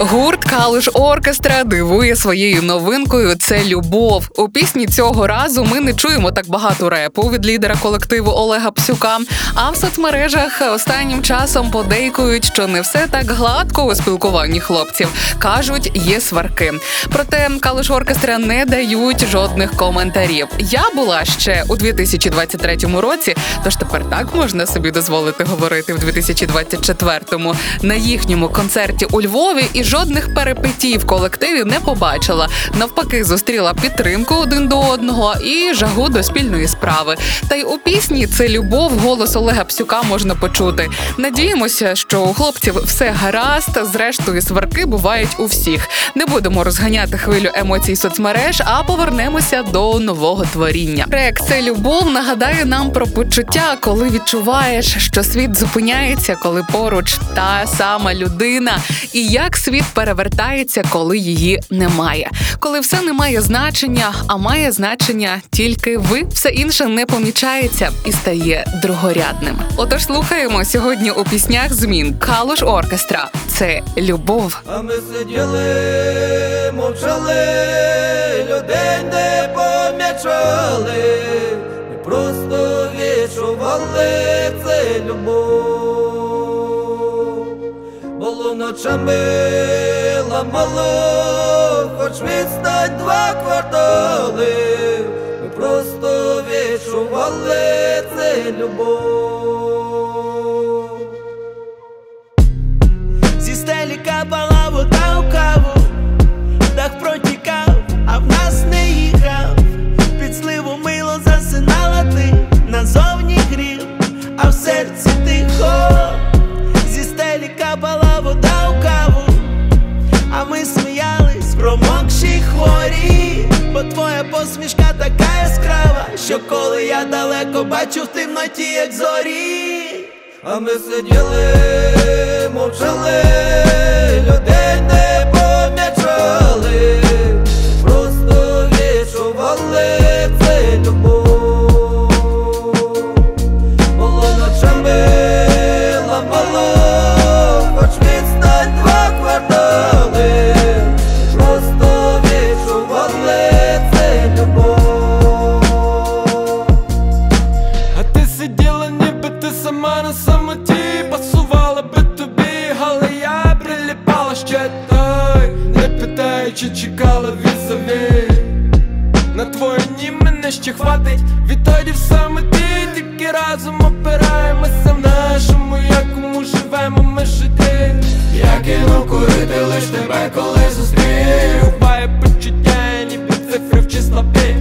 Гурт Калуш Оркестра дивує своєю новинкою. Це любов. У пісні цього разу ми не чуємо так багато репу від лідера колективу Олега Псюка. А в соцмережах останнім часом подейкують, що не все так гладко у спілкуванні хлопців. кажуть, є сварки. Проте Калуш Оркестра не дають жодних коментарів. Я була ще у 2023 році, тож тепер так можна собі дозволити говорити в 2024-му. На їхньому концерті у Львові і жодних перипетій в колективі не побачила. Навпаки, зустріла підтримку один до одного і жагу до спільної справи. Та й у пісні це любов, голос Олега Псюка можна почути. Надіємося, що у хлопців все гаразд. Зрештою, сварки бувають у всіх. Не будемо розганяти хвилю емоцій соцмереж, а повернемося до нового творіння. Трек це любов нагадає нам про почуття, коли відчуваєш, що світ зупиняється, коли поруч та сама людина, і як світ перевертається, коли її немає. Коли все не має значення, а має значення тільки ви, все інше не помічається і стає другорядним. Отож, слухаємо сьогодні у піснях змін Калуш Оркестра. Це любов. А ми сиділи, мовчали, людей не помічали, просто відчували це любов. Ночами ламало, хоч відстань два квартали, ми просто відчували це любов. Зі стелі капала вода у каву, дах протікав, а в нас не їхав. Під сливу мило засинала ти, назовні грів, а в серці тихо. Зі стелі капала твоя посмішка така яскрава, що коли я далеко бачу в темноті, як зорі. А ми сиділи, мовчали, той Не питаючи, чекала візові. На твої ні мене ще хватить Відтоді в самоті тільки разом опираємося в нашому якому живемо ми жити. Я кинув курити лиш тебе, коли зустрів. Буває почуття, ніби цифри в числопі.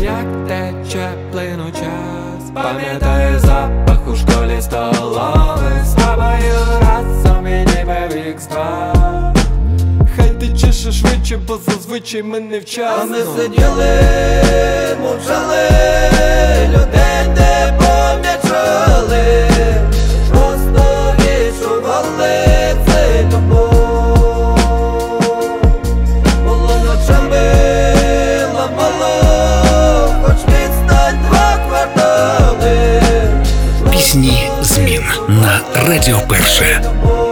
Як тече плину час. Пам'ятаю запах у школі столових З тобою разом і ніби вік тече ще бо зазвичай ми не А ми сиділи, мовчали, людей не помічали, просто відчували це любов. Було ночами ламало, хоч відстань два квартали. Пісні змін на Радіо Перше. Любов.